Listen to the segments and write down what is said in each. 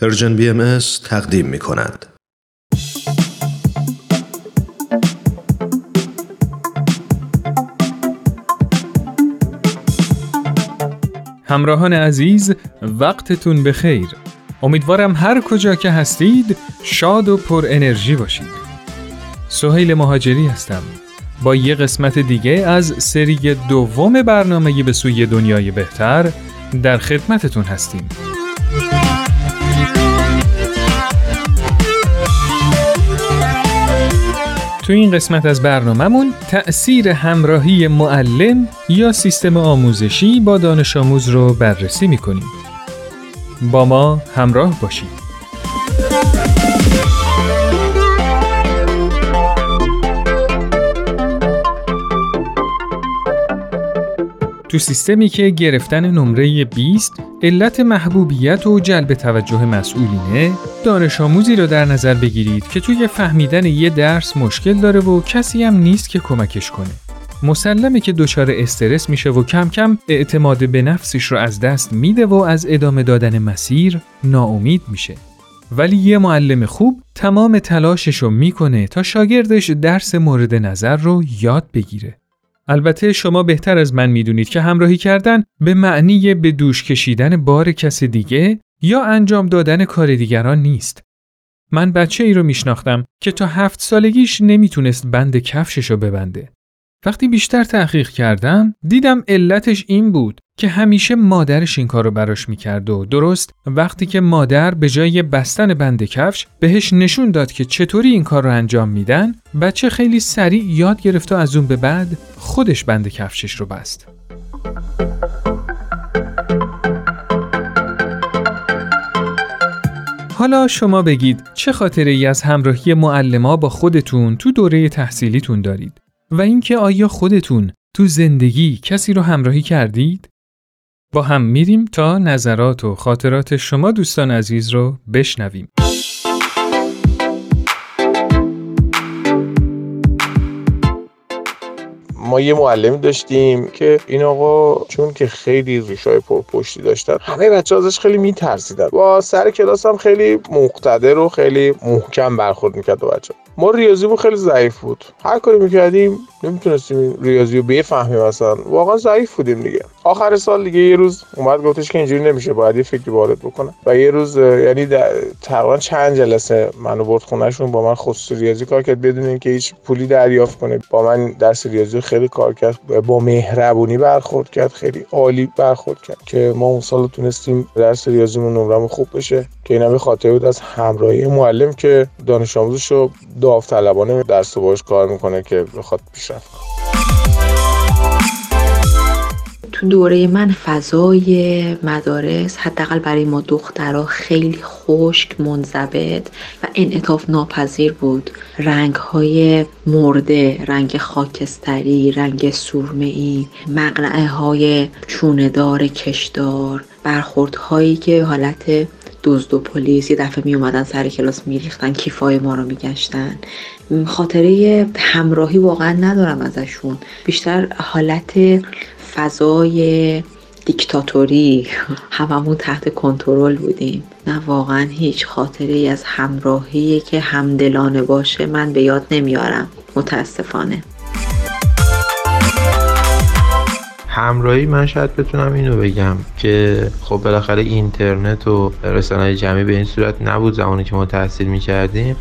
Persian BM تقدیم می کند. همراهان عزیز وقتتون بخیر. امیدوارم هر کجا که هستید شاد و پر انرژی باشید. سهیل مهاجری هستم. با یه قسمت دیگه از سری دوم برنامه به سوی دنیای بهتر در خدمتتون هستیم. تو این قسمت از برنامهمون تأثیر همراهی معلم یا سیستم آموزشی با دانش آموز رو بررسی می‌کنیم. با ما همراه باشید. تو سیستمی که گرفتن نمره 20 علت محبوبیت و جلب توجه مسئولینه دانش آموزی رو در نظر بگیرید که توی فهمیدن یه درس مشکل داره و کسی هم نیست که کمکش کنه. مسلمه که دچار استرس میشه و کم کم اعتماد به نفسش رو از دست میده و از ادامه دادن مسیر ناامید میشه. ولی یه معلم خوب تمام تلاشش رو می‌کنه تا شاگردش درس مورد نظر رو یاد بگیره. البته شما بهتر از من می‌دونید که همراهی کردن به معنی به دوش کشیدن بار کس دیگه یا انجام دادن کار دیگران نیست. من بچه ای رو میشناختم که تا هفت سالگیش نمی‌تونست بند کفشش رو ببنده. وقتی بیشتر تحقیق کردم دیدم علتش این بود که همیشه مادرش این کار رو براش می‌کرد و درست وقتی که مادر به جای بستن بند کفش بهش نشون داد که چطوری این کار رو انجام میدن بچه خیلی سریع یاد گرفت و از اون به بعد خودش بند کفشش رو بست. حالا شما بگید چه خاطره ای از همراهی معلما با خودتون تو دوره تحصیلیتون دارید؟ و اینکه آیا خودتون تو زندگی کسی رو همراهی کردید؟ با هم میریم تا نظرات و خاطرات شما دوستان عزیز رو بشنویم. ما یه معلمی داشتیم که این آقا چون که خیلی ریشای پرپشتی داشتن همه بچه ازش خیلی میترسیدن. با سر کلاس هم خیلی مقتدر و خیلی محکم برخورد می‌کرد با بچه ما ریاضیمون خیلی ضعیف بود. هر کاری می‌کردیم نمی‌تونستیم ریاضی رو بفهمیم اصلا. واقعا ضعیف بودیم دیگه. آخر سال دیگه یه روز اومد گفتش که اینجوری نمیشه باید یه فکری وارد بکنم. و یه روز یعنی تقریبا چند جلسه منو برد خونهشون با من خصوصی ریاضی کار کرد بدون اینکه هیچ پولی دریافت کنه. با من درس ریاضی کار کرد. با مهربونی برخورد کرد خیلی عالی برخورد کرد که ما اون سال تونستیم درس ریاضیمون نمرمون خوب بشه. که اینم خاطره بود از همراهی معلم که دانش آموزش داوطلبانه درس باش کار می‌کنه که بخواد پیشرفت تو دوره من فضای مدارس حداقل برای ما دخترها خیلی خشک منضبط و انعطاف ناپذیر بود. رنگ های مرده رنگ خاکستری رنگ سرمه ای مقنعه های چوندار کشدار هایی که حالت دزد و پلیس یه دفعه می اومدن سر کلاس میریختن کیفای ما رو میگشتن. خاطره همراهی واقعا ندارم ازشون. بیشتر حالت فضای دیکتاتوری. هممون تحت کنترل بودیم. نه واقعا هیچ خاطره از همراهی که همدلانه باشه من به یاد نمیارم. متاسفانه. همراهی من شاید بتونم اینو بگم که خب بالاخره اینترنت و رسانه جمعی به این صورت نبود زمانی که ما تحصیل می‌کردیم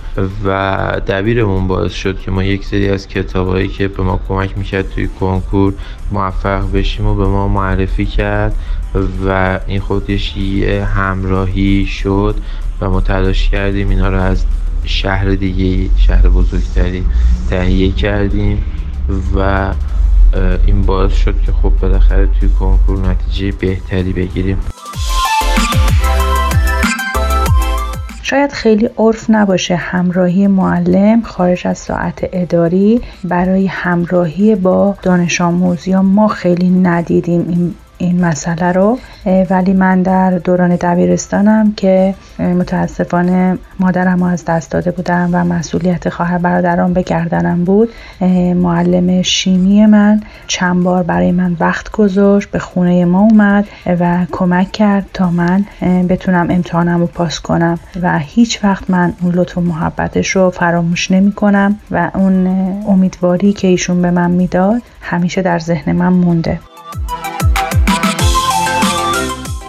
و دبیرمون باعث شد که ما یک سری از کتابهایی که به ما کمک می‌کرد توی کنکور موفق بشیم و به ما معرفی کرد و این خودش یه همراهی شد و ما تلاش کردیم اینا رو از شهر دیگه شهر بزرگتری تهیه کردیم و این باعث شد که خب بالاخره توی کنکور نتیجه بهتری بگیریم. شاید خیلی عرف نباشه همراهی معلم خارج از ساعت اداری برای همراهی با دانش آموز ما خیلی ندیدیم این این مسئله رو. ولی من در دوران دبیرستانم که متاسفانه مادرم از دست داده بودم و مسئولیت خواهر برادران به گردنم بود. معلم شیمی من چند بار برای من وقت گذاشت به خونه ما اومد و کمک کرد تا من بتونم امتحانم رو پاس کنم و هیچ وقت من اون لطف و محبتش رو فراموش نمی کنم و اون امیدواری که ایشون به من می‌داد همیشه در ذهن من مونده.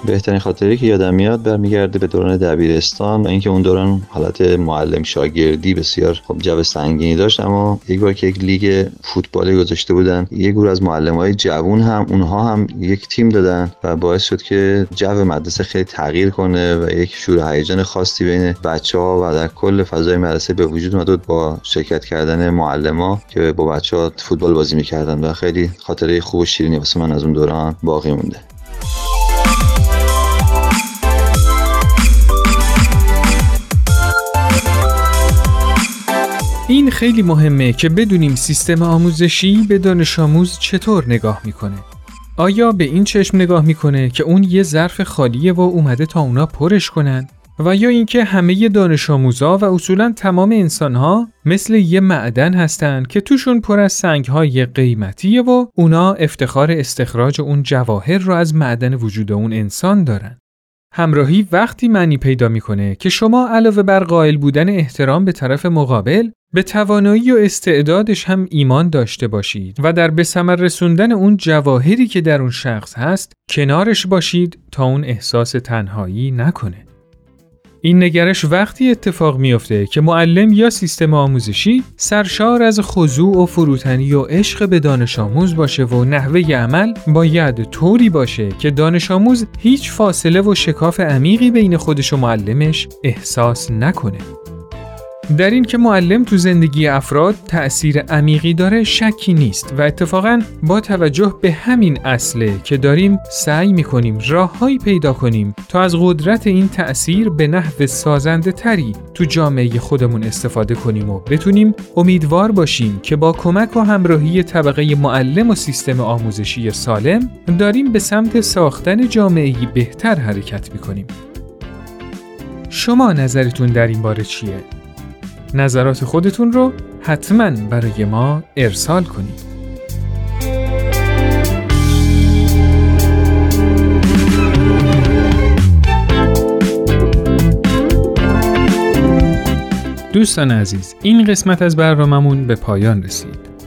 بهترین خاطری که یادم میاد برمیگرده به دوران دبیرستان و اینکه اون دوران حالت معلم شاگردی بسیار خب جو سنگینی داشت اما یک بار که یک لیگ فوتبالی گذاشته بودن یک گروه از معلم های جوون هم اونها هم یک تیم دادن و باعث شد که جو مدرسه خیلی تغییر کنه و یک شور هیجان خاصی بین بچه ها و در کل فضای مدرسه به وجود اومد با شرکت کردن معلم که با بچه ها فوتبال بازی می‌کردن و خیلی خاطره خوب و شیرینی واسه من از اون دوران باقی مونده. این خیلی مهمه که بدونیم سیستم آموزشی به دانش آموز چطور نگاه می‌کنه. آیا به این چشم نگاه می‌کنه که اون یه ظرف خالیه و اومده تا اونا پرش کنن و یا اینکه همه دانش آموزا و اصولا تمام انسانها مثل یه معدن هستن که توشون پر از سنگهای قیمتیه و اونا افتخار استخراج اون جواهر رو از معدن وجود اون انسان دارن. همراهی وقتی معنی پیدا می‌کنه که شما علاوه بر قائل بودن احترام به طرف مقابل به توانایی و استعدادش هم ایمان داشته باشید و در به ثمر رسوندن اون جواهری که در اون شخص هست کنارش باشید تا اون احساس تنهایی نکنه. این نگرش وقتی اتفاق میافته که معلم یا سیستم آموزشی سرشار از خضوع و فروتنی و عشق به دانش آموز باشه و نحوه عمل باید طوری باشه که دانش آموز هیچ فاصله و شکاف عمیقی بین خودش و معلمش احساس نکنه. در این که معلم تو زندگی افراد تأثیر عمیقی داره شکی نیست و اتفاقا با توجه به همین اصله که داریم سعی می‌کنیم راههایی پیدا کنیم تا از قدرت این تأثیر به نحو سازنده تری تو جامعه خودمون استفاده کنیم و بتونیم امیدوار باشیم که با کمک و همراهی طبقه معلم و سیستم آموزشی سالم داریم به سمت ساختن جامعه بهتر حرکت می‌کنیم. شما نظرتون در این باره چیه؟ نظرات خودتون رو حتما برای ما ارسال کنید. دوستان عزیز این قسمت از برنامهمون به پایان رسید.